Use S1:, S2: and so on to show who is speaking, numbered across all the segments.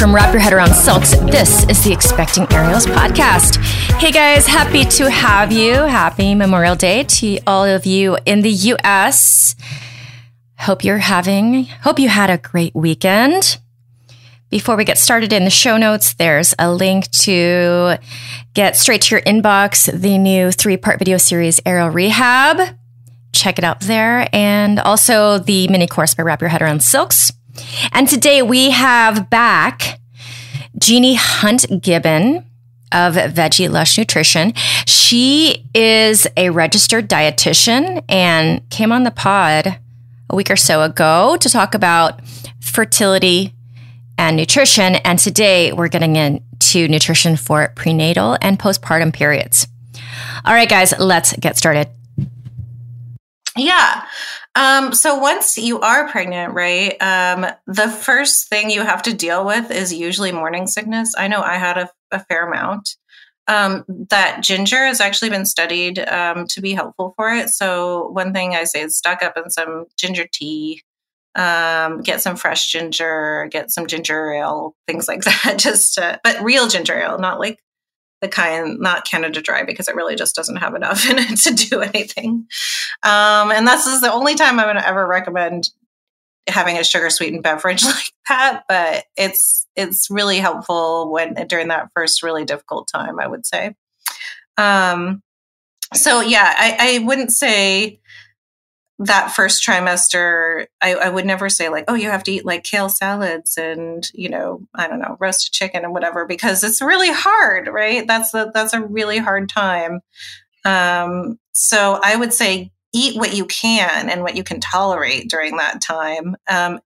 S1: from Wrap Your Head Around Silks. This is the Expecting Aerials podcast. Hey guys, happy to have you. Happy Memorial Day to all of you in the US. Hope you're having, hope you had a great weekend. Before we get started in the show notes, there's a link to get straight to your inbox the new three part video series, Aerial Rehab. Check it out there. And also the mini course by Wrap Your Head Around Silks. And today we have back Jeani Hunt-Gibbon of Veggie Lush Nutrition. She is a registered dietitian and came on the pod a week or so ago to talk about fertility and nutrition. And today we're getting into nutrition for prenatal and postpartum periods. All right, guys, let's get started.
S2: Yeah. Um, so once you are pregnant, right, um, the first thing you have to deal with is usually morning sickness. I know I had a, a fair amount. Um, that ginger has actually been studied um, to be helpful for it. So one thing I say is stock up on some ginger tea, um, get some fresh ginger, get some ginger ale, things like that. Just, to, but real ginger ale, not like the kind, not Canada Dry, because it really just doesn't have enough in it to do anything. Um, and this is the only time I'm going to ever recommend having a sugar sweetened beverage like that. But it's it's really helpful when during that first really difficult time, I would say. Um, so yeah, I, I wouldn't say that first trimester, I, I, would never say like, oh, you have to eat like kale salads and you know, I don't know, roasted chicken and whatever, because it's really hard, right? That's a that's a really hard time. Um, so I would say eat what you can and what you can tolerate during that time. Um,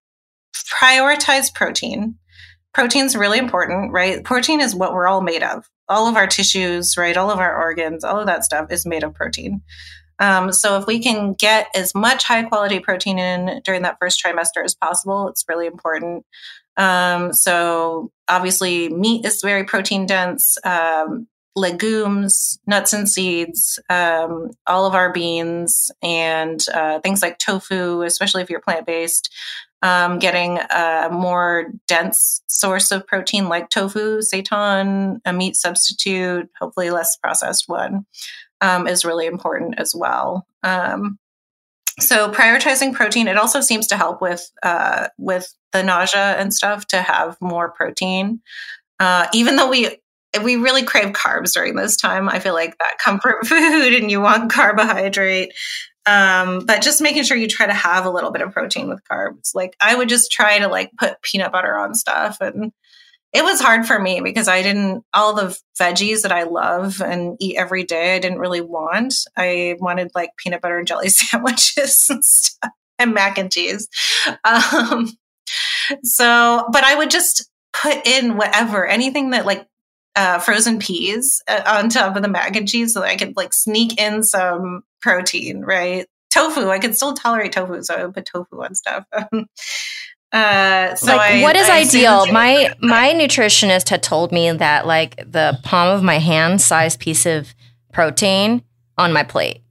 S2: prioritize protein. Protein is really important, right? Protein is what we're all made of. All of our tissues, right? All of our organs, all of that stuff is made of protein. Um, so if we can get as much high quality protein in during that first trimester as possible, it's really important. Um, so obviously, meat is very protein dense. Um, legumes, nuts and seeds, um, all of our beans, and uh, things like tofu, especially if you're plant based. Um, getting a more dense source of protein like tofu, seitan, a meat substitute, hopefully less processed one um, is really important as well. Um, so prioritizing protein, it also seems to help with uh, with the nausea and stuff to have more protein. Uh, even though we we really crave carbs during this time, I feel like that comfort food and you want carbohydrate. Um, but just making sure you try to have a little bit of protein with carbs. Like I would just try to like put peanut butter on stuff and it was hard for me because I didn't all the veggies that I love and eat every day. I didn't really want. I wanted like peanut butter and jelly sandwiches and stuff and mac and cheese. Um, so, but I would just put in whatever anything that like uh, frozen peas uh, on top of the mac and cheese so that I could like sneak in some protein, right? Tofu, I could still tolerate tofu, so I would put tofu on stuff.
S1: Uh, so like, I, what is I ideal? My my nutritionist had told me that like the palm of my hand size piece of protein on my plate.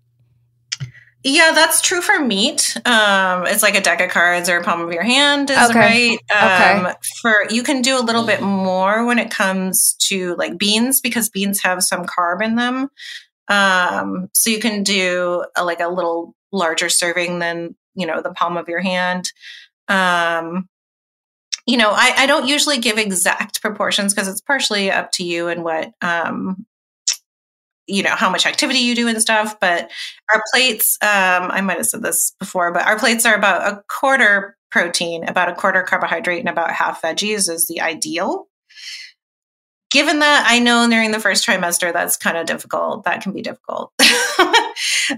S2: Yeah, that's true for meat. Um, it's like a deck of cards or a palm of your hand is okay. right. Um, okay. For you can do a little bit more when it comes to like beans because beans have some carb in them. Um, so you can do a, like a little larger serving than you know the palm of your hand. Um, you know, I, I don't usually give exact proportions because it's partially up to you and what, um, you know, how much activity you do and stuff. But our plates, um, I might have said this before, but our plates are about a quarter protein, about a quarter carbohydrate, and about half veggies is the ideal given that I know during the first trimester that's kind of difficult, that can be difficult.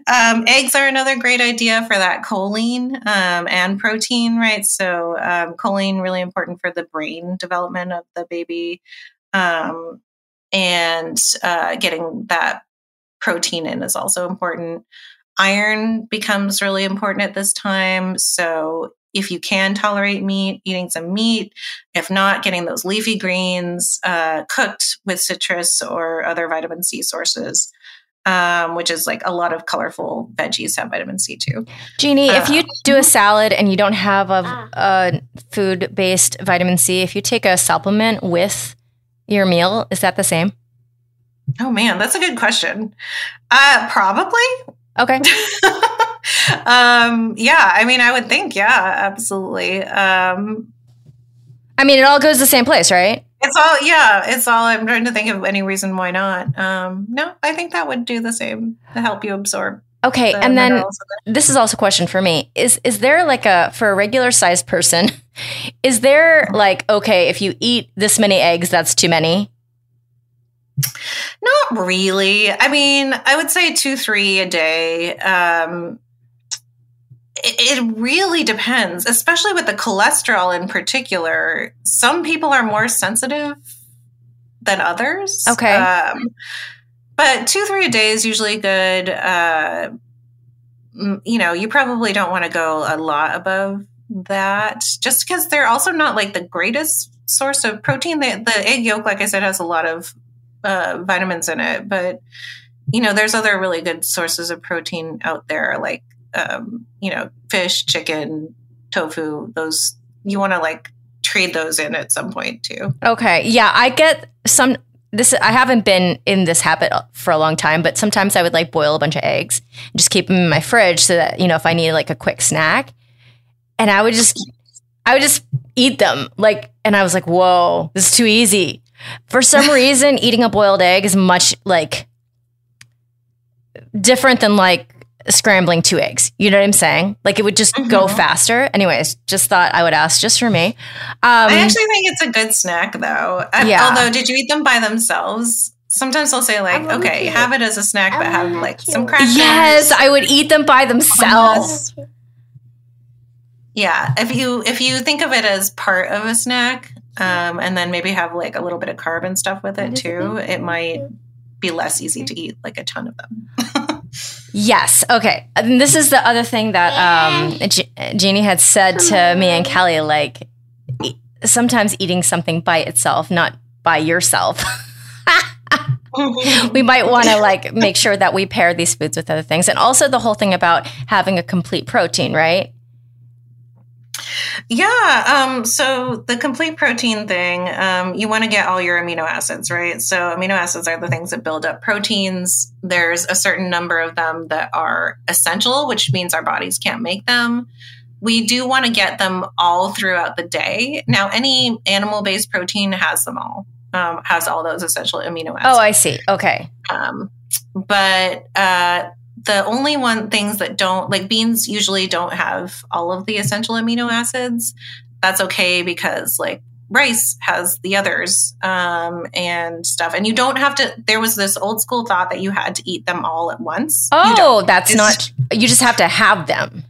S2: um, eggs are another great idea for that choline um, and protein, right? So, um, choline really important for the brain development of the baby, um, and uh, getting that protein in is also important. Iron becomes really important at this time. So, if you can tolerate meat, eating some meat. If not, getting those leafy greens uh, cooked with citrus or other vitamin C sources. um, which is like a lot of colorful veggies have vitamin C too.
S1: Jeani, uh, if you do a salad and you don't have a, a food based vitamin C, if you take a supplement with your meal, is that the same?
S2: Oh man, that's a good question. Uh, probably.
S1: Okay.
S2: um, yeah, I mean, I would think, yeah, absolutely. Um,
S1: I mean, it all goes the same place, right?
S2: It's all, yeah, it's all. I'm trying to think of any reason why not. Um, no, I think that would do the same to help you absorb.
S1: Okay, the and then this is also a question for me: is is there like a for a regular sized person? Is there like okay, if you eat this many eggs, that's too many?
S2: Not really. I mean, I would say two, three a day. Um, it, it really depends, especially with the cholesterol in particular. Some people are more sensitive than others.
S1: Okay.
S2: Um, but two, three a day is usually good. Uh, you know, you probably don't want to go a lot above that just because they're also not like the greatest source of protein. The, the egg yolk, like I said, has a lot of uh, vitamins in it, but you know, there's other really good sources of protein out there, like um, you know, fish, chicken, tofu. Those you want to like trade those in at some point too.
S1: Okay, yeah, I get some. This I haven't been in this habit for a long time, but sometimes I would like boil a bunch of eggs and just keep them in my fridge so that you know if I need like a quick snack, and I would just I would just eat them like, and I was like, whoa, this is too easy. For some reason, eating a boiled egg is much like different than like scrambling two eggs. You know what I'm saying? Like it would just mm-hmm. go faster. Anyways, just thought I would ask just for me. Um,
S2: I actually think it's a good snack though. Yeah. Although, did you eat them by themselves? Sometimes I'll say like, okay, cute. have it as a snack, but have like cute. some crackers.
S1: Yes, I would eat them by themselves.
S2: Yeah, if you if you think of it as part of a snack, um, and then maybe have like a little bit of carb and stuff with it too, it might be less easy to eat like a ton of them.
S1: yes. Okay. And this is the other thing that um, G- Jeani had said to me and Kelly like, e- sometimes eating something by itself, not by yourself. we might want to like make sure that we pair these foods with other things. And also the whole thing about having a complete protein, right?
S2: Yeah. Um, so the complete protein thing, um, you want to get all your amino acids, right? So amino acids are the things that build up proteins. There's a certain number of them that are essential, which means our bodies can't make them. We do want to get them all throughout the day. Now, any animal based protein has them all, um, has all those essential amino acids.
S1: Oh, I see. Okay. Um,
S2: but uh, the only one things that don't like beans usually don't have all of the essential amino acids. That's okay because like rice has the others um, and stuff. And you don't have to. There was this old school thought that you had to eat them all at once.
S1: Oh, that's it's, not. You just have to have them.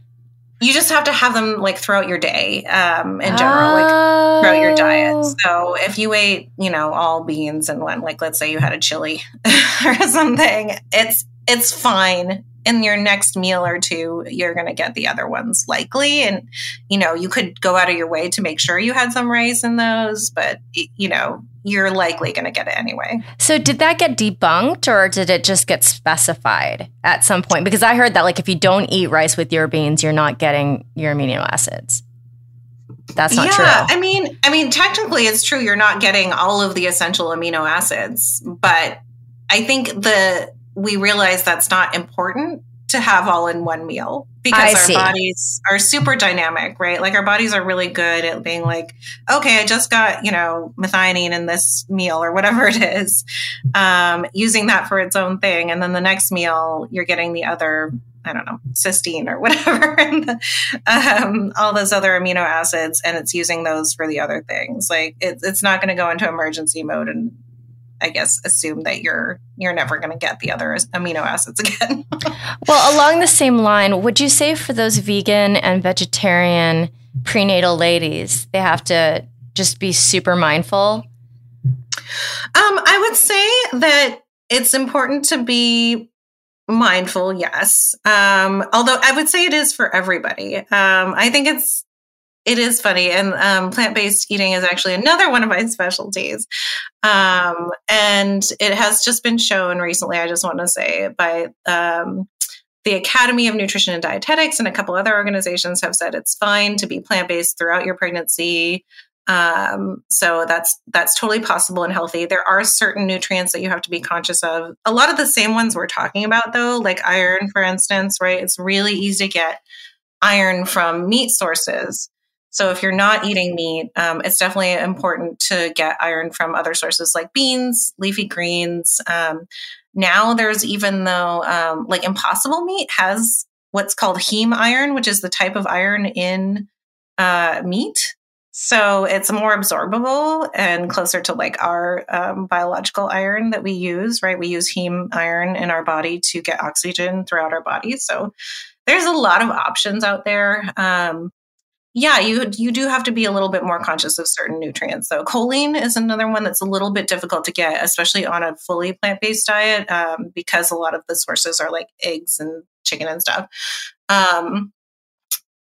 S2: You just have to have them like throughout your day, um, in general, oh. like throughout your diet. Oh. So if you ate, you know, all beans and one, like let's say you had a chili or something, it's it's fine in your next meal or two you're going to get the other ones likely and you know you could go out of your way to make sure you had some rice in those but you know you're likely going to get it anyway
S1: so did that get debunked or did it just get specified at some point because i heard that like if you don't eat rice with your beans you're not getting your amino acids that's not true. yeah,
S2: true. I mean, I mean, technically, it's true. You're not getting all of the essential amino acids, but I think the we realize that's not important to have all in one meal because I our see. bodies are super dynamic, right? Like our bodies are really good at being like, okay, I just got, you know, methionine in this meal or whatever it is, um, using that for its own thing. And then the next meal, you're getting the other, I don't know, cysteine or whatever, and um, all those other amino acids, and it's using those for the other things. Like it, it's not going to go into emergency mode and I guess assume that you're you're never going to get the other amino acids again.
S1: well, along the same line, would you say for those vegan and vegetarian prenatal ladies, they have to just be super mindful?
S2: Um, I would say that it's important to be mindful, yes. Um, although I would say it is for everybody. Um, I think it's it is funny. And um, plant based eating is actually another one of my specialties. Um, and it has just been shown recently, I just want to say, by um, the Academy of Nutrition and Dietetics and a couple other organizations have said it's fine to be plant based throughout your pregnancy. Um, so that's that's totally possible and healthy. There are certain nutrients that you have to be conscious of. A lot of the same ones we're talking about, though, like iron, for instance, right? It's really easy to get iron from meat sources. So if you're not eating meat, um, it's definitely important to get iron from other sources like beans, leafy greens. Um, now there's even though um, like Impossible meat has what's called heme iron, which is the type of iron in uh, meat. So it's more absorbable and closer to like our um, biological iron that we use, right? We use heme iron in our body to get oxygen throughout our body. So there's a lot of options out there. Um, yeah, you you do have to be a little bit more conscious of certain nutrients. So choline is another one that's a little bit difficult to get, especially on a fully plant based diet, um, because a lot of the sources are like eggs and chicken and stuff. Um,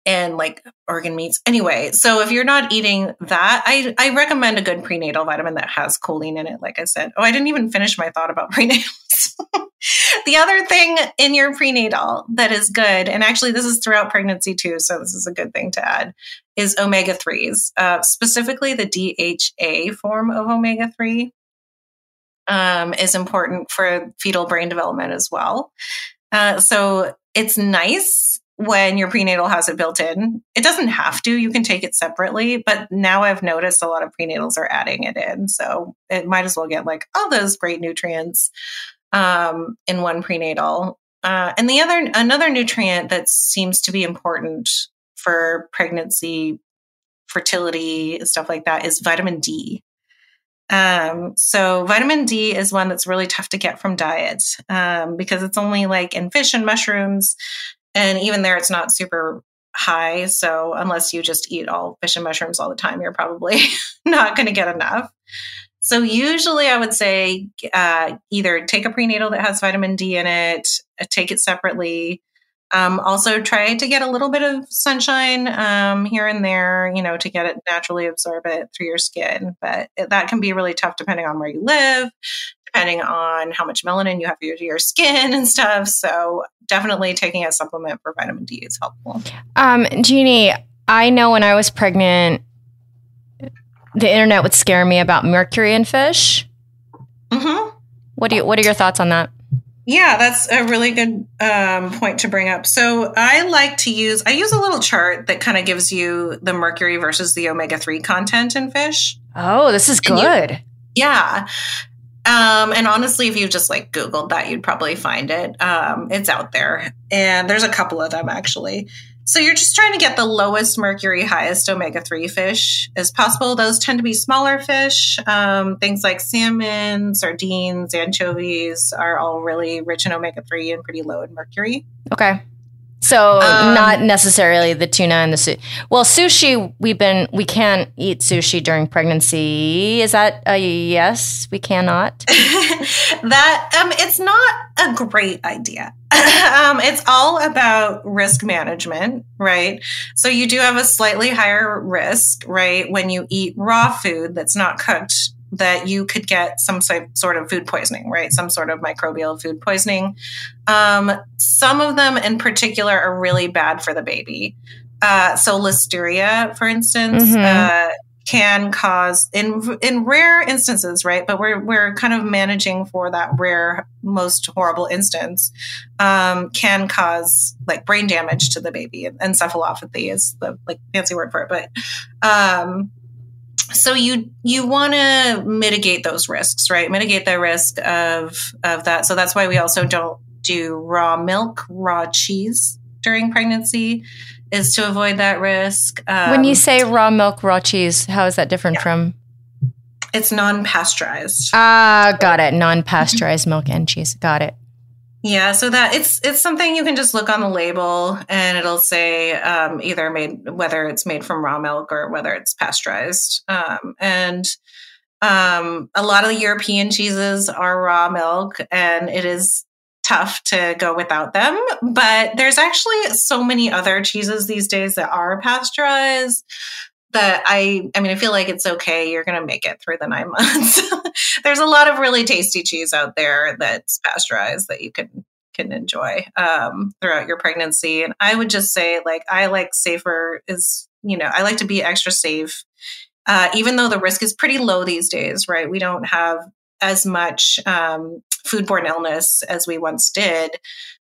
S2: and like organ meats. Anyway, so if you're not eating that, I, I recommend a good prenatal vitamin that has choline in it, like I said. Oh, I didn't even finish my thought about prenatals. the other thing in your prenatal that is good, and actually this is throughout pregnancy too, so this is a good thing to add, is omega 3s, uh, specifically the DHA form of omega 3. Um, is important for fetal brain development as well. Uh, so it's nice when your prenatal has it built in. It doesn't have to, you can take it separately, but now I've noticed a lot of prenatals are adding it in. So it might as well get like all those great nutrients um, in one prenatal. Uh, and the other, another nutrient that seems to be important for pregnancy, fertility, stuff like that is vitamin D. Um, so vitamin D is one that's really tough to get from diet um, because it's only like in fish and mushrooms and even there, it's not super high. So unless you just eat all fish and mushrooms all the time, you're probably not going to get enough. So usually, I would say uh, either take a prenatal that has vitamin D in it, uh, take it separately. Um, also, try to get a little bit of sunshine um, here and there, you know, to get it naturally absorb it through your skin. But that can be really tough depending on where you live, depending on how much melanin you have your, your skin and stuff. So definitely taking a supplement for vitamin D is helpful.
S1: Um, Jeani, I know when I was pregnant, the internet would scare me about mercury in fish. Mm-hmm. What do you? What are your thoughts on that?
S2: Yeah, that's a really good um, point to bring up. So I like to use I use a little chart that kind of gives you the mercury versus the omega three content in fish.
S1: Oh, this is good. You,
S2: yeah. Um, and honestly, if you just like Googled that, you'd probably find it. Um, it's out there. And there's a couple of them actually. So you're just trying to get the lowest mercury, highest omega 3 fish as possible. Those tend to be smaller fish. Um, things like salmon, sardines, anchovies are all really rich in omega 3 and pretty low in mercury.
S1: Okay. So um, not necessarily the tuna and the sushi. Well, sushi we've been we can't eat sushi during pregnancy. Is that a yes? We cannot.
S2: that um, it's not a great idea. um, it's all about risk management, right? So you do have a slightly higher risk, right, when you eat raw food that's not cooked that you could get some sort of food poisoning, right? Some sort of microbial food poisoning. Um, some of them in particular are really bad for the baby. Uh, so listeria, for instance, mm-hmm. uh, can cause in in rare instances, right? But we're we're kind of managing for that rare, most horrible instance. Um, can cause like brain damage to the baby. Encephalopathy is the like fancy word for it, but um, so you you want to mitigate those risks right? Mitigate the risk of of that. So that's why we also don't do raw milk raw cheese during pregnancy is to avoid that risk.
S1: Um, when you um, say raw milk raw cheese how is that different yeah. from?
S2: It's non-pasteurized.
S1: Ah got it. Non-pasteurized milk and cheese. Got it
S2: yeah, so that it's it's something you can just look on the label and it'll say um, either made whether it's made from raw milk or whether it's pasteurized. Um, and um, a lot of the European cheeses are raw milk, and it is tough to go without them. But there's actually so many other cheeses these days that are pasteurized that I I mean I feel like it's okay. You're going to make it through the 9 months. there's a lot of really tasty cheese out there that's pasteurized that you can can enjoy um, throughout your pregnancy. And I would just say like I like safer is you know I like to be extra safe. Uh, even though the risk is pretty low these days, right? We don't have as much um, foodborne illness as we once did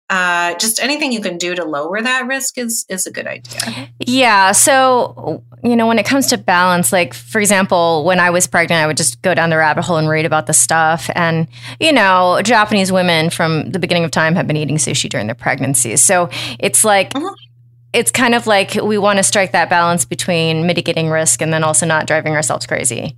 S2: uh, just anything you can do to lower that risk is is a good idea.
S1: Yeah. So you know, when it comes to balance, like for example, when I was pregnant, I would just go down the rabbit hole and read about the stuff. And you know, Japanese women from the beginning of time have been eating sushi during their pregnancies. So it's like. Mm-hmm. It's kind of like we want to strike that balance between mitigating risk and then also not driving ourselves crazy.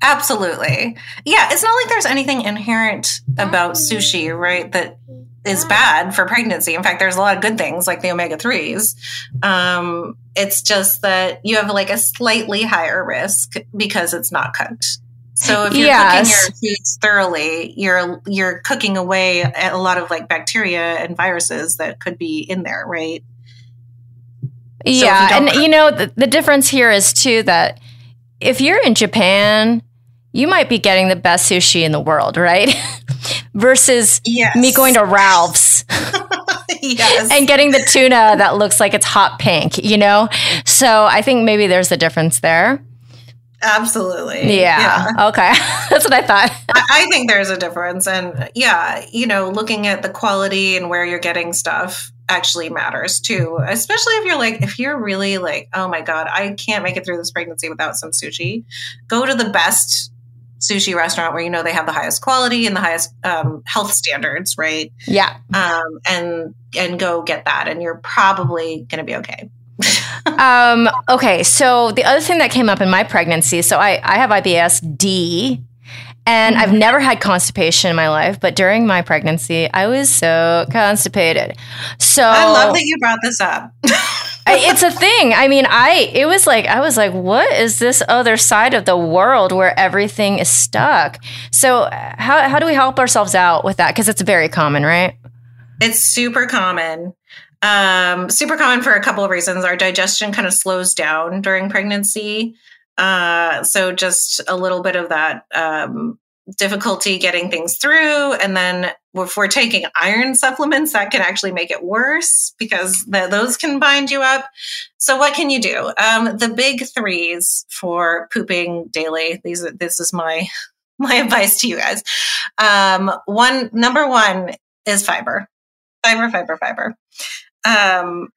S2: Absolutely. Yeah, it's not like there's anything inherent about sushi, right? That is bad for pregnancy. In fact, there's a lot of good things like the omega 3s. Um, it's just that you have like a slightly higher risk because it's not cooked. So if you're yes. cooking your foods thoroughly, you're you're cooking away a lot of like bacteria and viruses that could be in there, right?
S1: Yeah, so and you know the, the difference here is too that if you're in Japan, you might be getting the best sushi in the world, right? Versus yes. me going to Ralph's. yes. And getting the tuna that looks like it's hot pink, you know? So I think maybe there's a difference there.
S2: Absolutely.
S1: Yeah. yeah. Okay. That's what I thought.
S2: I, I, think there's a difference. And yeah, you know, looking at the quality and where you're getting stuff actually matters too. Especially if you're like, if you're really like, oh my God, I can't make it through this pregnancy without some sushi, go to the best sushi restaurant where you know they have the highest quality and the highest um, health standards, right?
S1: Yeah.
S2: Um, and and go get that, and you're probably going to be okay.
S1: um, okay, so the other thing that came up in my pregnancy, so I, I have IBS D, and mm-hmm. I've never had constipation in my life, but during my pregnancy, I was so constipated. So
S2: I love that you brought this up.
S1: it's a thing. I mean, I it was like I was like, what is this other side of the world where everything is stuck? So how how do we help ourselves out with that? Because it's very common, right?
S2: It's super common. Um, super common for a couple of reasons. Our digestion kind of slows down during pregnancy. Uh, so just a little bit of that um, difficulty getting things through. And then if we're taking iron supplements, that can actually make it worse because those can bind you up. So what can you do? Um, the big threes for pooping daily. These this is my my advice to you guys. Um, one number one is fiber, fiber, fiber, fiber. Um,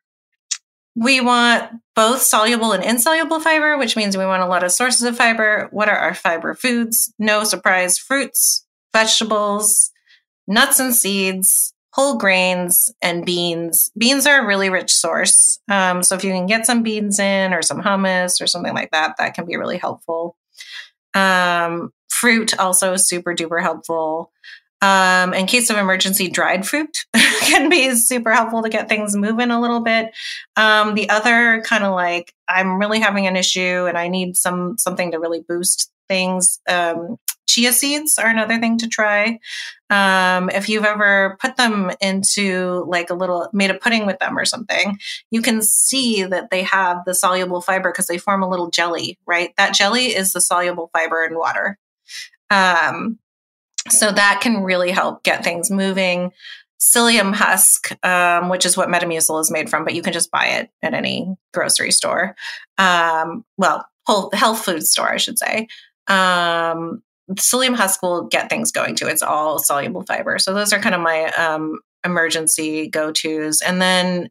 S2: we want both soluble and insoluble fiber, which means we want a lot of sources of fiber. What are our fiber foods? No surprise fruits, vegetables, nuts and seeds, whole grains, and beans. Beans are a really rich source. Um, so if you can get some beans in or some hummus or something like that, that can be really helpful. Um, fruit also super duper helpful. Um, in case of emergency, dried fruit can be super helpful to get things moving a little bit. Um, the other kind of like I'm really having an issue and I need some something to really boost things. Um, chia seeds are another thing to try. Um, if you've ever put them into like a little made a pudding with them or something, you can see that they have the soluble fiber because they form a little jelly, right? That jelly is the soluble fiber in water. Um, so that can really help get things moving. Psyllium husk, um, which is what Metamucil is made from, but you can just buy it at any grocery store. Um, well, whole health food store, I should say. Um, psyllium husk will get things going too. It's all soluble fiber. So those are kind of my um, emergency go tos. And then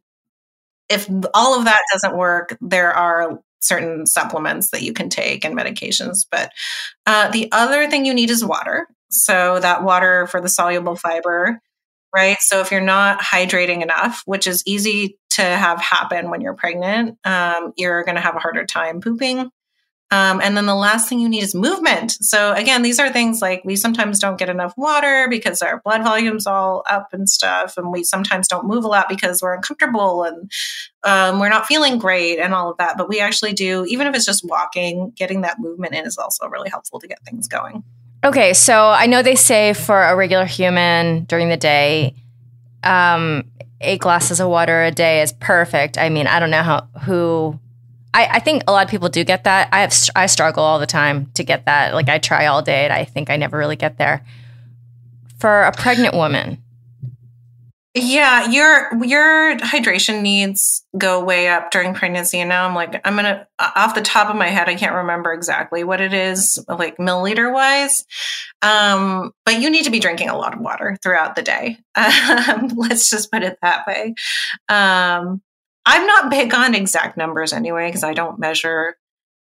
S2: if all of that doesn't work, there are certain supplements that you can take and medications. But uh, the other thing you need is water. So that water for the soluble fiber, right? So if you're not hydrating enough, which is easy to have happen when you're pregnant, um, you're going to have a harder time pooping. Um, and then the last thing you need is movement. So again, these are things like we sometimes don't get enough water because our blood volume's all up and stuff, and we sometimes don't move a lot because we're uncomfortable and um, we're not feeling great and all of that. But we actually do, even if it's just walking, getting that movement in is also really helpful to get things going.
S1: Okay, so I know they say for a regular human during the day, um, eight glasses of water a day is perfect. I mean, I don't know how who. I, I think a lot of people do get that. I have I struggle all the time to get that. Like I try all day, and I think I never really get there. For a pregnant woman,
S2: yeah, your your hydration needs go way up during pregnancy, and now I'm like, I'm gonna off the top of my head, I can't remember exactly what it is, like milliliter wise. Um, but you need to be drinking a lot of water throughout the day. Um, let's just put it that way. Um, I'm not big on exact numbers anyway because I don't measure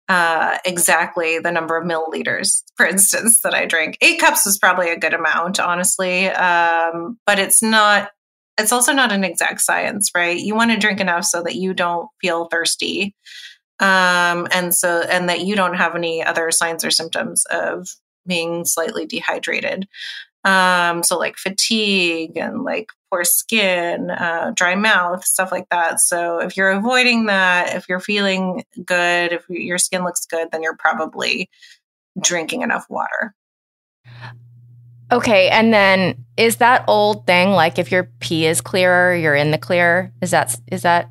S2: uh, exactly the number of milliliters, for instance, that I drink. Eight cups is probably a good amount, honestly, um, but it's not it's also not an exact science, right? You want to drink enough so that you don't feel thirsty. Um, and so, and that you don't have any other signs or symptoms of being slightly dehydrated. Um, so, like fatigue and like poor skin, uh, dry mouth, stuff like that. So, if you're avoiding that, if you're feeling good, if your skin looks good, then you're probably drinking enough water.
S1: Okay, and then is that old thing like if your pee is clearer, you're in the clear? Is that is that?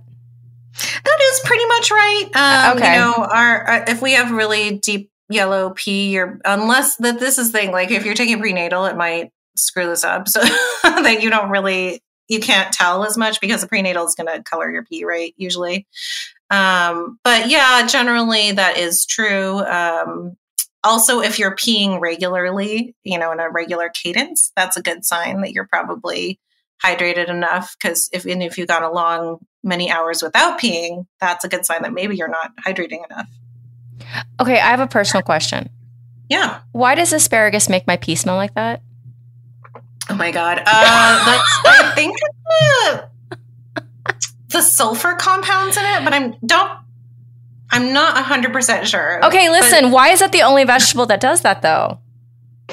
S2: That is pretty much right. Um, okay. You know, our, our, if we have really deep yellow pee, you're unless that this is thing like if you're taking prenatal, it might screw this up so that you don't really you can't tell as much because the prenatal is going to color your pee, right? Usually. Um, but yeah, generally that is true. Um, also, if you're peeing regularly, you know, in a regular cadence, that's a good sign that you're probably hydrated enough. Because if and if you've gone along many hours without peeing, that's a good sign that maybe you're not hydrating enough.
S1: Okay, I have a personal question.
S2: Yeah.
S1: Why does asparagus make my pee smell like that?
S2: Oh my god. Uh, that's I think the, the sulfur compounds in it, but I'm don't I'm not 100% sure.
S1: Okay, listen, why is that the only vegetable that does that though?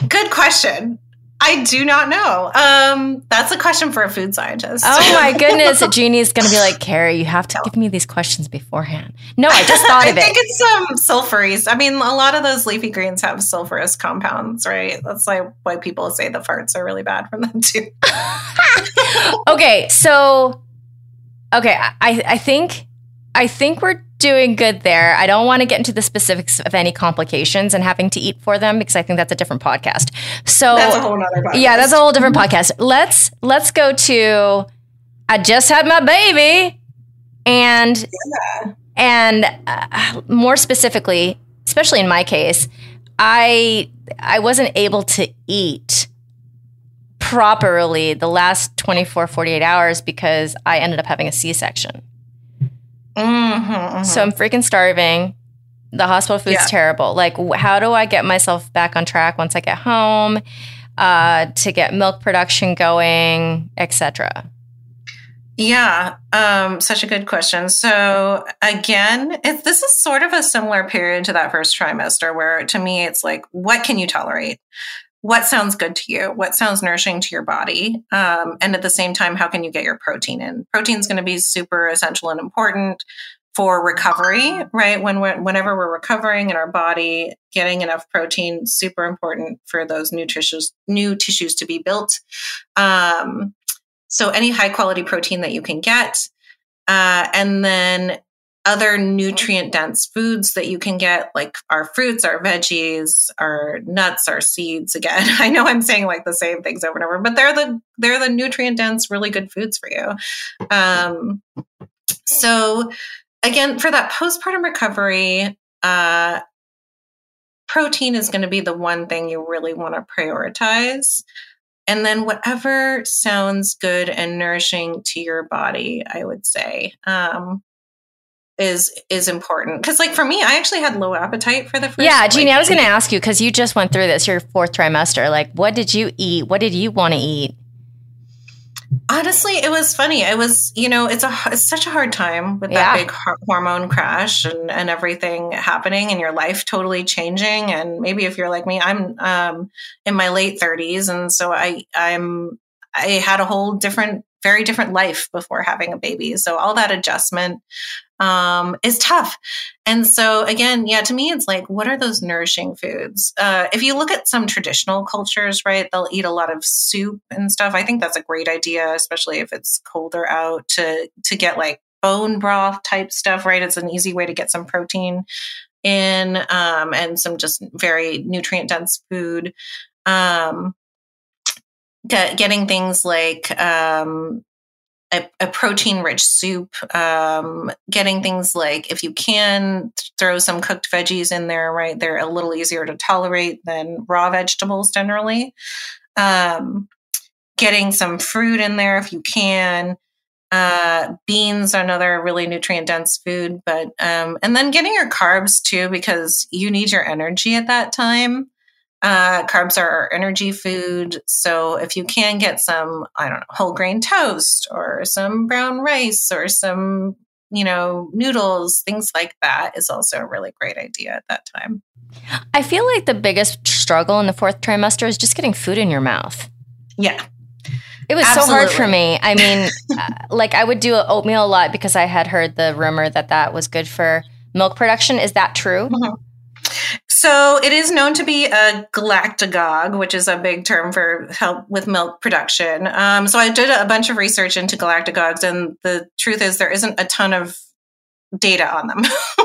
S2: Good question. I do not know. Um, that's a question for a food scientist.
S1: Oh my goodness. Jeani's going to be like, Kerry, you have to give me these questions beforehand. No, I just thought of
S2: it. I think it's um, sulfuries. I mean, a lot of those leafy greens have sulfurous compounds, right? That's like why people say the farts are really bad from them too.
S1: okay. So, okay. I, I think, I think we're doing good there. I don't want to get into the specifics of any complications and having to eat for them because I think that's a different podcast. So
S2: that's a whole other podcast.
S1: Yeah, that's a whole different podcast. Let's let's go to I just had my baby and yeah. and uh, more specifically, especially in my case, I I wasn't able to eat properly the last 24 48 hours because I ended up having a C-section.
S2: Mm-hmm, mm-hmm.
S1: So I'm freaking starving. The hospital food's yeah. terrible. Like, how do I get myself back on track once I get home uh, to get milk production going, etc.?
S2: Yeah, um, such a good question. So again, this is sort of a similar period to that first trimester, where to me it's like, what can you tolerate? What sounds good to you, what sounds nourishing to your body. Um, and at the same time, how can you get your protein in? Protein is going to be super essential and important for recovery, right? When we're, whenever we're recovering in our body, getting enough protein super important for those new tissues, new tissues to be built. Um, so any high quality protein that you can get, uh, and then other nutrient dense foods that you can get, like our fruits, our veggies, our nuts, our seeds. Again, I know I'm saying like the same things over and over, but they're the they're the nutrient dense, really good foods for you. Um, so again, for that postpartum recovery, uh, protein is going to be the one thing you really want to prioritize. And then whatever sounds good and nourishing to your body, I would say. Um, is is important. Because like for me i actually had low appetite for the first
S1: yeah jeani like, i was going to ask you because you just went through this your fourth trimester. Like what did you eat? What did you want to eat?
S2: Honestly it was funny. It was you know it's a it's such a hard time with that yeah. big hormone crash and and everything happening and your life totally changing. And maybe if you're like me i'm um in my late 30s and so i i'm i had a whole different very different life before having a baby. So all that adjustment um, is tough. And so, again, yeah, to me, it's like, what are those nourishing foods? Uh, if you look at some traditional cultures, right, they'll eat a lot of soup and stuff. I think that's a great idea, especially if it's colder out to to get like bone broth type stuff, right? It's an easy way to get some protein in um, and some just very nutrient dense food. Um, get, getting things like um, a, a protein rich soup, um, getting things like if you can throw some cooked veggies in there, right? They're a little easier to tolerate than raw vegetables generally. Um, getting some fruit in there if you can. Uh, beans are another really nutrient dense food, but um, and then getting your carbs too because you need your energy at that time. Uh, carbs are our energy food. So if you can get some, I don't know, whole grain toast or some brown rice or some, you know, noodles, things like that is also a really great idea at that time.
S1: I feel like the biggest struggle in the fourth trimester is just getting food in your mouth.
S2: Yeah.
S1: It was Absolutely. so hard for me. I mean, uh, like I would do oatmeal a lot because I had heard the rumor that that was good for milk production. Is that true? Mm-hmm.
S2: So it is known to be a galactagogue, which is a big term for help with milk production. Um, so I did a bunch of research into galactagogues, and the truth is there isn't a ton of data on them.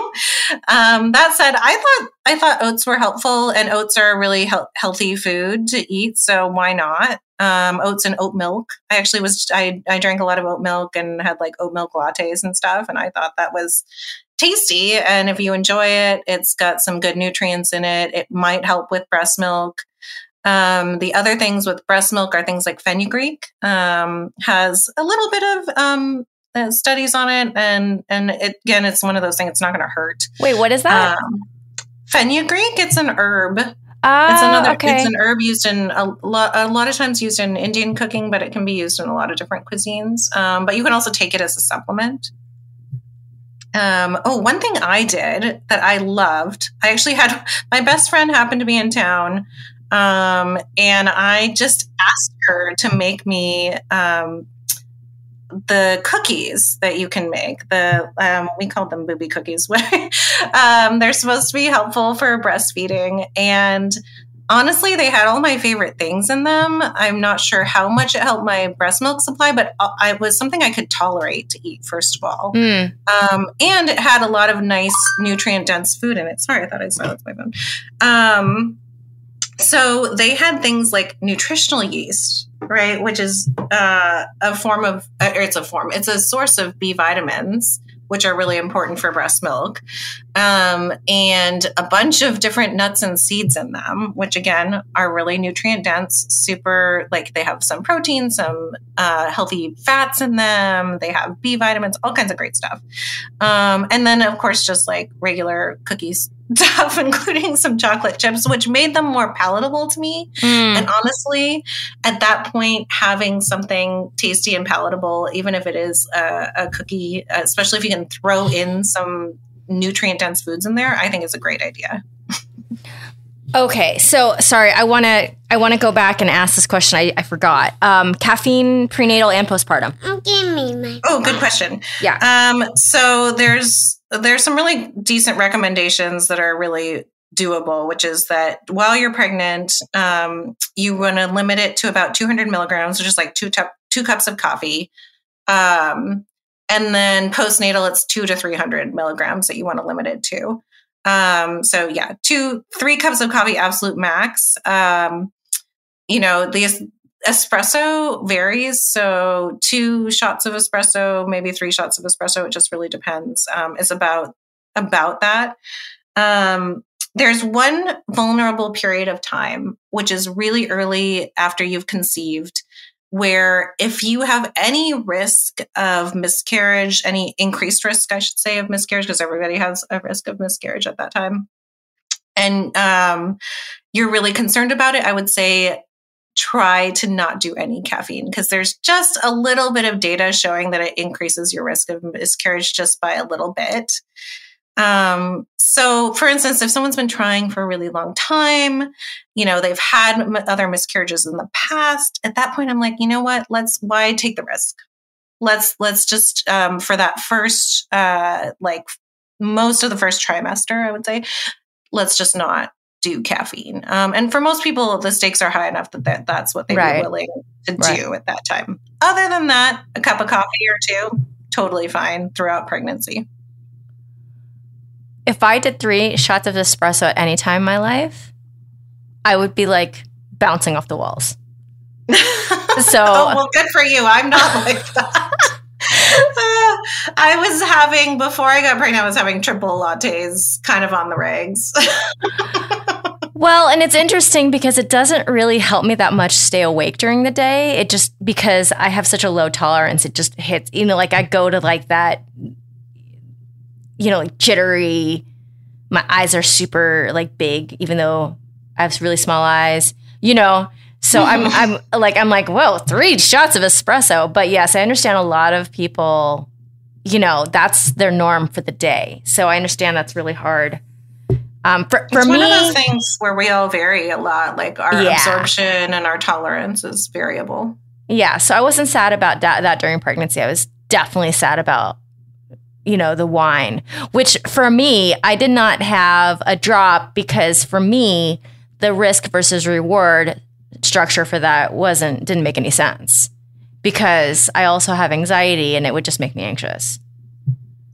S2: um, that said, I thought I thought oats were helpful, and oats are a really he- healthy food to eat. So why not? Um, oats and oat milk. I actually was I I drank a lot of oat milk and had like oat milk lattes and stuff, and I thought that was tasty. And if you enjoy it, it's got some good nutrients in it. It might help with breast milk. Um, the other things with breast milk are things like fenugreek um, has a little bit of um, uh, studies on it, and and it, again, it's one of those things. It's not going to hurt.
S1: Wait, what is that?
S2: Um, fenugreek. It's an herb.
S1: Ah,
S2: it's another.
S1: Okay.
S2: It's an herb used in a lot. A lot of times used in Indian cooking, but it can be used in a lot of different cuisines. Um, but you can also take it as a supplement. Um, oh, one thing I did that I loved, I actually had my best friend happened to be in town. Um, and I just asked her to make me um, the cookies that you can make. The um, we called them booby cookies. um, they're supposed to be helpful for breastfeeding, and honestly, they had all my favorite things in them. I'm not sure how much it helped my breast milk supply, but it was something I could tolerate to eat, first of all. Mm. Um, and it had a lot of nice nutrient dense food in it. Sorry, I thought I silenced my phone. Um, so they had things like nutritional yeast, right? Which is uh, a form of, uh, it's a form, it's a source of B vitamins which are really important for breast milk, um, and a bunch of different nuts and seeds in them, which again are really nutrient dense, super like they have some protein, some uh, healthy fats in them, they have B vitamins, all kinds of great stuff. Um, and then, of course, just like regular cookies stuff, including some chocolate chips, which made them more palatable to me. Mm. And honestly, at that point, having something tasty and palatable, even if it is a, a cookie, especially if you can throw in some nutrient dense foods in there, I think is a great idea.
S1: Okay, so sorry, I want to I want to go back and ask this question. I, I forgot. Um, caffeine prenatal and postpartum.
S2: Give me my. Oh, good question.
S1: Yeah.
S2: Um, so there's there's some really decent recommendations that are really doable, which is that while you're pregnant, um, you want to limit it to about 200 milligrams, which is like two t- two cups of coffee. Um, and then postnatal, it's two to 300 milligrams that you want to limit it to. Um, so yeah, two, three cups of coffee, absolute max. Um, you know, the espresso varies. So two shots of espresso, maybe three shots of espresso. It just really depends. Um, it's about about that. Um, there's one vulnerable period of time, which is really early after you've conceived, where if you have any risk of miscarriage, any increased risk, I should say, of miscarriage, because everybody has a risk of miscarriage at that time, and um, you're really concerned about it, I would say try to not do any caffeine because there's just a little bit of data showing that it increases your risk of miscarriage just by a little bit. Um, so, for instance, if someone's been trying for a really long time, you know, they've had other miscarriages in the past, at that point, I'm like, you know what? Let's, why take the risk? let's let's just um, for that first uh, like most of the first trimester, I would say, let's just not do caffeine. Um, and for most people, the stakes are high enough that, that that's what they'd right. be willing to right. do at that time. Other than that, a cup of coffee or two, totally fine throughout pregnancy.
S1: If I did three shots of espresso at any time in my life, I would be like bouncing off the walls.
S2: so, oh, well, good for you. I'm not like that. uh, I was having before I got pregnant. I was having triple lattes, kind of on the regs.
S1: well, and it's interesting because it doesn't really help me that much stay awake during the day. It just because I have such a low tolerance, it just hits. You know, like I go to like that, you know, like jittery. My eyes are super like big, even though I have really small eyes. You know, so I'm I'm like I'm like, whoa, three shots of espresso. But yes, I understand a lot of people, you know, that's their norm for the day. So I understand that's really hard. Um, for, for
S2: it's
S1: me,
S2: one of those things where we all vary a lot. Like our yeah. absorption and our tolerance is variable.
S1: Yeah. So I wasn't sad about that, that during pregnancy. I was definitely sad about you know the wine which for me i did not have a drop because for me the risk versus reward structure for that wasn't didn't make any sense because I also have anxiety and it would just make me anxious.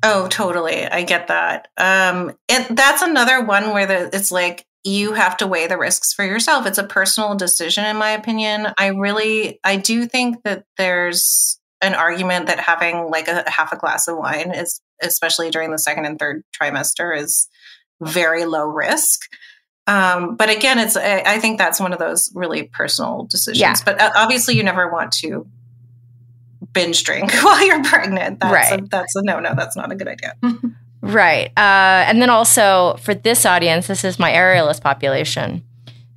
S2: Oh, totally. I get that. Um, and that's another one where the, it's like you have to weigh the risks for yourself. It's a personal decision, in my opinion. I really, I do think that there's an argument that having like a half a glass of wine is, especially during the second and third trimester, is very low risk. Um, but again, it's I, think that's one of those really personal decisions. Yeah. But uh, obviously, you never want to binge drink while you're pregnant. That's right. A, that's a no no. That's not a good idea.
S1: right. Uh, and then also for this audience, this is my aerialist population.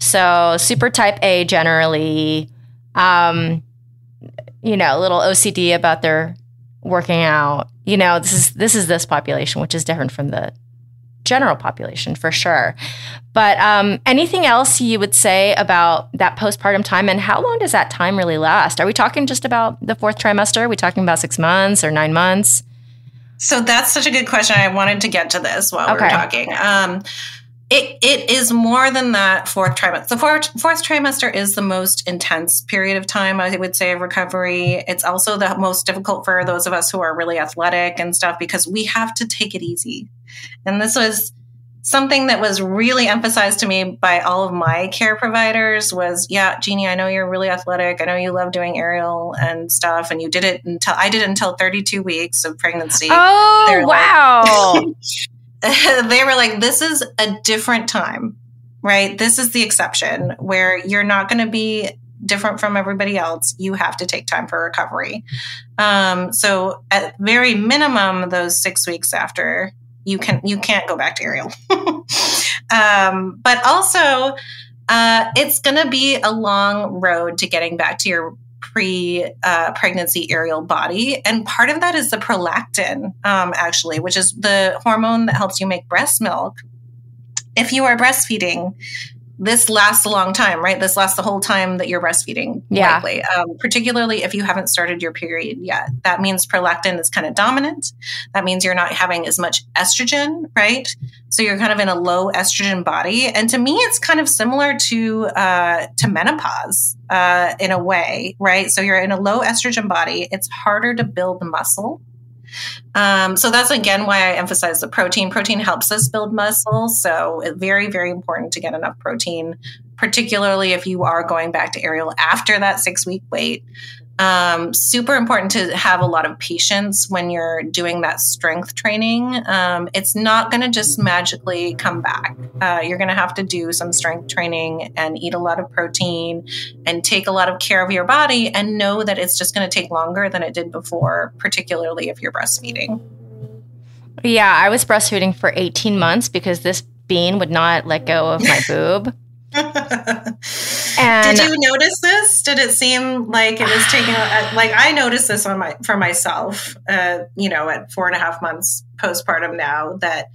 S1: So super type A generally, um, you know, a little OCD about their working out. You know, this is this is this population, which is different from the general population for sure. But um, anything else you would say about that postpartum time and how long does that time really last? Are we talking just about the fourth trimester? Are we talking about six months or nine months?
S2: So that's such a good question. I wanted to get to this while okay. we are talking. Um, it, it is more than that fourth trimester. The fourth, fourth trimester is the most intense period of time, I would say, of recovery. It's also the most difficult for those of us who are really athletic and stuff because we have to take it easy. And this was something that was really emphasized to me by all of my care providers was yeah jeani i know you're really athletic i know you love doing aerial and stuff and you did it until i did it until 32 weeks of pregnancy
S1: oh wow
S2: like, they were like, this is a different time, right? This is the exception where you're not going to be different from everybody else. You have to take time for recovery. Um, so at very minimum, those six weeks after you can you can't go back to aerial. um, but also, uh, it's going to be a long road to getting back to your pre uh, pregnancy aerial body. And part of that is the prolactin, um, actually, which is the hormone that helps you make breast milk. If you are breastfeeding, this lasts a long time, right? This lasts the whole time that you're breastfeeding, yeah. likely. Um, particularly if you haven't started your period yet. That means prolactin is kind of dominant. That means you're not having as much estrogen, right? So you're kind of in a low estrogen body. And to me, it's kind of similar to uh, to menopause uh, in a way, right? So you're in a low estrogen body. It's harder to build muscle um, so that's again why I emphasize the protein. Protein helps us build muscle. So very, very important to get enough protein, particularly if you are going back to aerial after that six week wait. Um, super important to have a lot of patience when you're doing that strength training. Um, it's not going to just magically come back. Uh, you're going to have to do some strength training and eat a lot of protein and take a lot of care of your body and know that it's just going to take longer than it did before, particularly if you're breastfeeding.
S1: Yeah, I was breastfeeding for 18 months because this bean would not let go of my boob.
S2: and did you notice this? Did it seem like it was taking like I noticed this on my for myself? Uh, you know, at four and a half months postpartum now that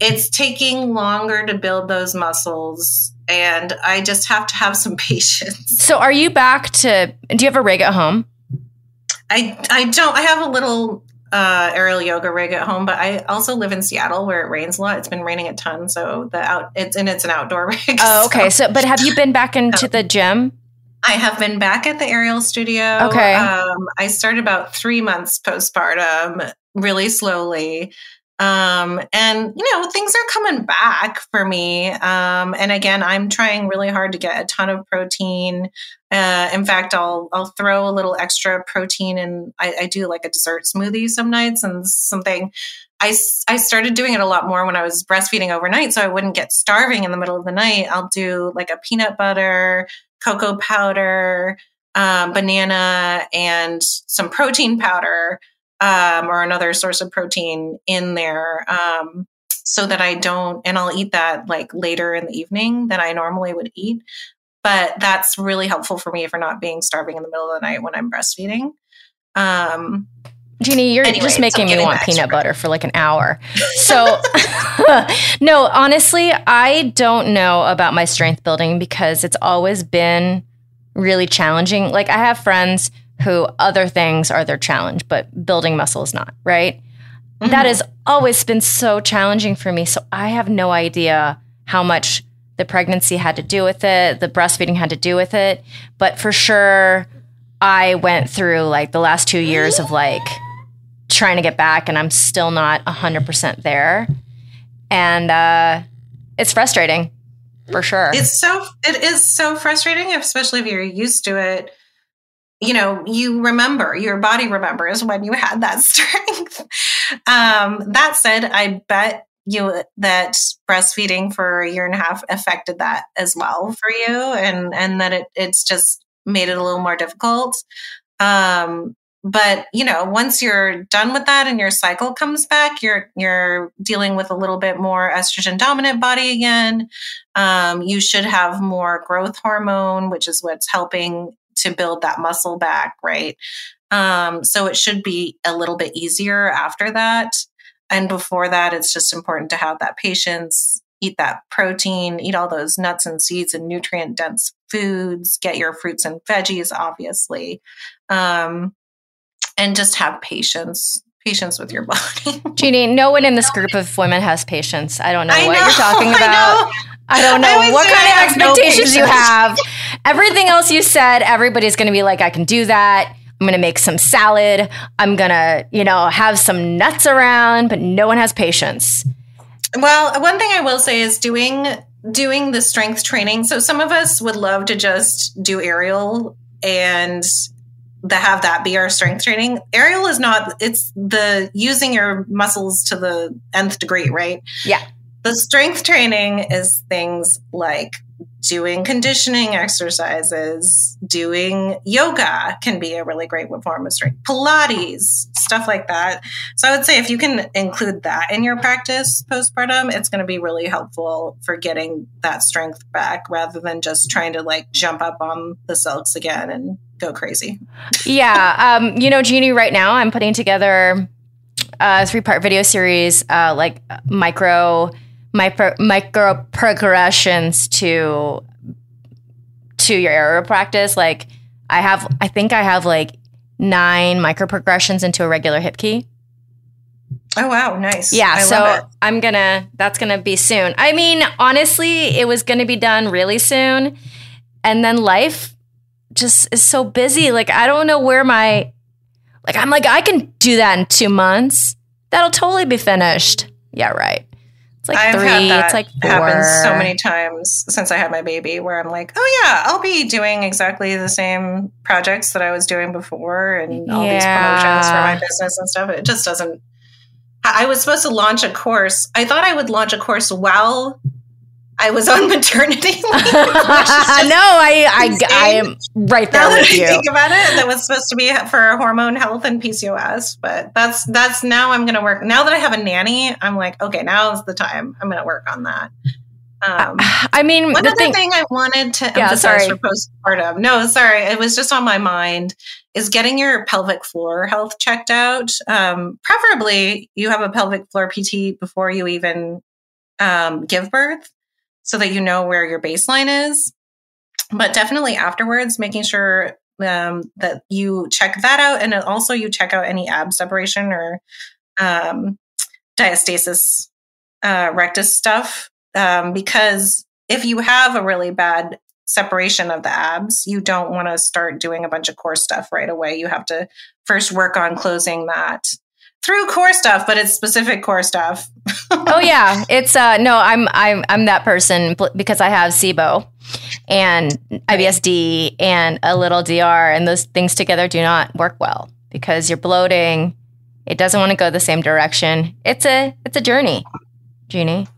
S2: it's taking longer to build those muscles and I just have to have some patience.
S1: So are you back to do you have a rig at home?
S2: I I don't. I have a little uh, aerial yoga rig at home, but I also live in Seattle where it rains a lot. It's been raining a ton, so the out it's and it's an outdoor rig.
S1: Oh, okay. So, so but have you been back into the gym?
S2: I have been back at the aerial studio.
S1: Okay.
S2: Um, I started about three months postpartum, really slowly. Um, and you know, things are coming back for me. Um, and again, I'm trying really hard to get a ton of protein. Uh, in fact, I'll I'll throw a little extra protein and I, I do like a dessert smoothie some nights and something. I, I started doing it a lot more when I was breastfeeding overnight, so I wouldn't get starving in the middle of the night. I'll do like a peanut butter, cocoa powder, um, banana, and some protein powder um, or another source of protein in there um, so that I don't, and I'll eat that like later in the evening than I normally would eat. But that's really helpful for me for not being starving in the middle of the night when I'm breastfeeding. Um,
S1: Jeani, you're just making me want peanut butter for like an hour. So, no, honestly, I don't know about my strength building because it's always been really challenging. Like, I have friends who other things are their challenge, but building muscle is not, right? Mm-hmm. That has always been so challenging for me. So I have no idea how much the pregnancy had to do with it, the breastfeeding had to do with it. But for sure, I went through like the last two years of like trying to get back, and I'm still not 100% there. And uh, it's frustrating for sure.
S2: It's so, it is so frustrating, especially if you're used to it you know, you remember, your body remembers when you had that strength. um, that said, I bet you that breastfeeding for a year and a half affected that as well for you and and that it it's just made it a little more difficult. Um, but you know once you're done with that and your cycle comes back you're you're dealing with a little bit more estrogen dominant body again um, you should have more growth hormone which is what's helping to build that muscle back, right? Um, so it should be a little bit easier after that. And before that, it's just important to have that patience, eat that protein, eat all those nuts and seeds and nutrient dense foods, get your fruits and veggies, obviously. Um, and just have patience patience with your body.
S1: Jeani, no one in this group of women has patience. I don't know I what know, you're talking about. I, I don't know I what kind of expectations no you have. Everything else you said, everybody's going to be like, I can do that. I'm going to make some salad. I'm going to, you know, have some nuts around, but no one has patience.
S2: Well, one thing I will say is doing doing the strength training. So some of us would love to just do aerial and to have that be our strength training. Aerial is not, it's the using your muscles to the nth degree, right?
S1: Yeah.
S2: The strength training is things like doing conditioning exercises, doing yoga can be a really great form of strength, Pilates, stuff like that. So I would say if you can include that in your practice postpartum, it's going to be really helpful for getting that strength back rather than just trying to like jump up on the silks again and go crazy.
S1: yeah. Um, you know, Jeani, right now I'm putting together a three part video series, uh, like micro micro, micro progressions to to your aerial practice. Like I have, I think I have like nine micro progressions into a regular hip key.
S2: Oh wow, nice.
S1: Yeah, I so I'm gonna that's gonna be soon. I mean, honestly, it was gonna be done really soon. And then life just is so busy. Like I don't know where my like I'm like, I can do that in two months. That'll totally be finished. Yeah, right. It's like I've three. it's like four. Happens
S2: so many times since I had my baby, where I'm like, oh yeah, I'll be doing exactly the same projects that I was doing before, and all yeah. these promotions for my business and stuff. It just doesn't. I was supposed to launch a course. I thought I would launch a course while I was on maternity leave. no,
S1: I, I, I am right there
S2: now
S1: with you.
S2: think about it, that was supposed to be for hormone health and PCOS, but that's that's now I'm going to work. Now that I have a nanny, I'm like, okay, now's the time. I'm going to work on that.
S1: Um, I mean,
S2: one other thing, thing, I wanted to yeah, emphasize sorry. for postpartum. No, sorry, it was just on my mind. Is getting your pelvic floor health checked out. Um, preferably, you have a pelvic floor PT before you even um, give birth so that you know where your baseline is. But definitely afterwards, making sure um, that you check that out, and also you check out any ab separation or um, diastasis uh, rectus stuff um, because if you have a really bad separation of the abs, you don't want to start doing a bunch of core stuff right away. You have to first work on closing that through core stuff, but it's specific core stuff.
S1: oh yeah, it's uh no, I'm I'm I'm that person because I have SIBO and IBSD and a little DR and those things together do not work well because you're bloating. It doesn't want to go the same direction. It's a it's a journey, Jeani.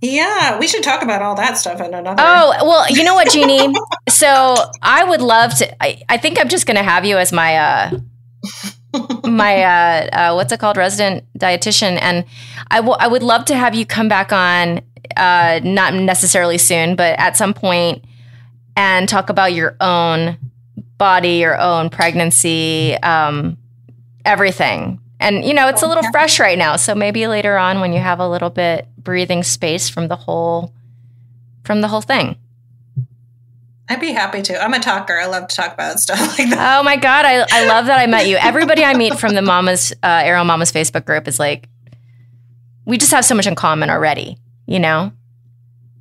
S2: Yeah, we should talk about all that stuff in another.
S1: Oh, well, you know what, Jeani? so I would love to. I, I think I'm just going to have you as my uh, my uh, uh, what's it called, resident dietitian, and I, w- I would love to have you come back on, uh, not necessarily soon, but at some point, and talk about your own body, your own pregnancy, um, everything. And you know, it's a little fresh right now, so maybe later on when you have a little bit breathing space from the whole from the whole thing.
S2: I'd be happy to. I'm a talker. I love to talk about stuff like that.
S1: Oh my god, I, I love that I met you. Everybody I meet from the Mamas uh, Aero Mamas Facebook group is like, we just have so much in common already. You know.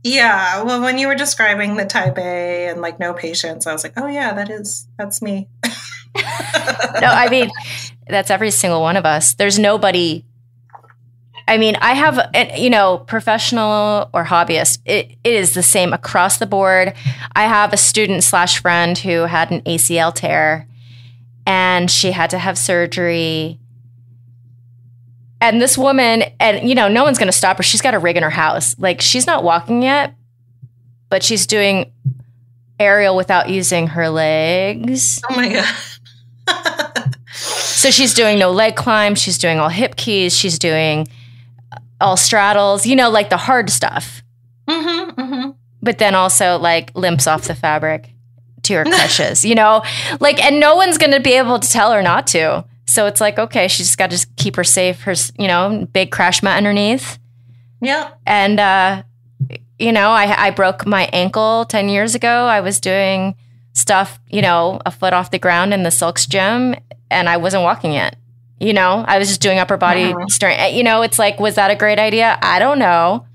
S2: Yeah. Well, when you were describing the type A and like no patience, I was like, oh yeah, that is that's me.
S1: no, I mean, that's every single one of us. There's nobody I mean, I have, eh, you know, professional or hobbyist, it, it is the same across the board. I have a student slash friend who had an ACL tear and she had to have surgery. And this woman, and you know, no one's going to stop her. She's got a rig in her house. Like, she's not walking yet, but she's doing aerial without using her legs.
S2: Oh my God.
S1: so she's doing no leg climb. She's doing all hip keys. She's doing all straddles, you know, like the hard stuff.
S2: Mm-hmm, mm-hmm.
S1: But then also like limps off the fabric to her crushes, you know, like, and no one's going to be able to tell her not to. So it's like, okay, she's just got to just keep her safe. Her, you know, big crash mat underneath.
S2: Yeah.
S1: And, uh, you know, I, I broke my ankle 10 years ago. I was doing stuff, you know, a foot off the ground in the Silks gym and I wasn't walking yet. You know, I was just doing upper body uh-huh. strength. You know, it's like, was that a great idea? I don't know.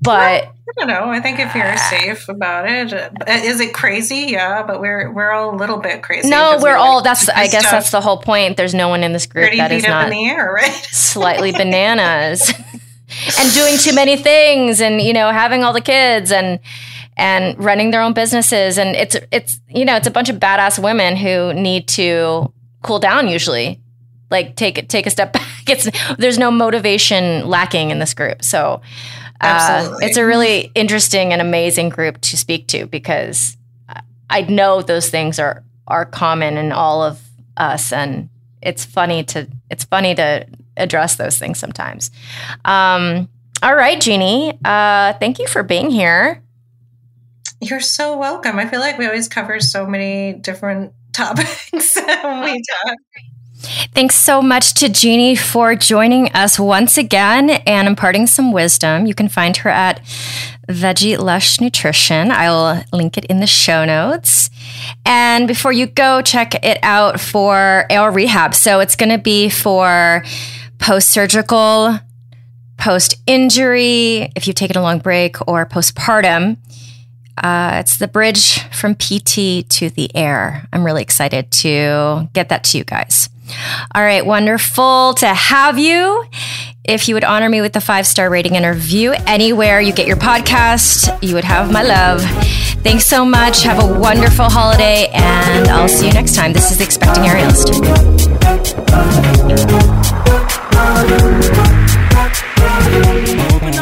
S1: But
S2: I don't know. I think if you're safe about it, uh, it crazy? Yeah, but we're we're all a little bit crazy.
S1: No, we're we all. That's I guess that's the whole point. There's no one in this group that is not
S2: in the air, right?
S1: slightly bananas and doing too many things, and you know, having all the kids and and running their own businesses, and it's it's you know, it's a bunch of badass women who need to cool down usually like take take a step back. It's there's no motivation lacking in this group. So uh, it's a really interesting and amazing group to speak to because I know those things are are common in all of us, and it's funny to it's funny to address those things sometimes. Um, all right, Jeani, uh, thank you for being here.
S2: You're so welcome. I feel like we always cover so many different topics when we talk.
S1: Thanks so much to Jeani for joining us once again and imparting some wisdom. You can find her at Veggie Lush Nutrition. I will link it in the show notes. And before you go, check it out for Aerial Rehab. So it's going to be for post surgical, post injury, if you've taken a long break, or postpartum. Uh, it's the bridge from PT to the air. I'm really excited to get that to you guys. All right, wonderful to have you. If you would honor me with a five star rating and review anywhere you get your podcast, you would have my love. Thanks so much. Have a wonderful holiday, and I'll see you next time. This is the Expecting Aerialist. Open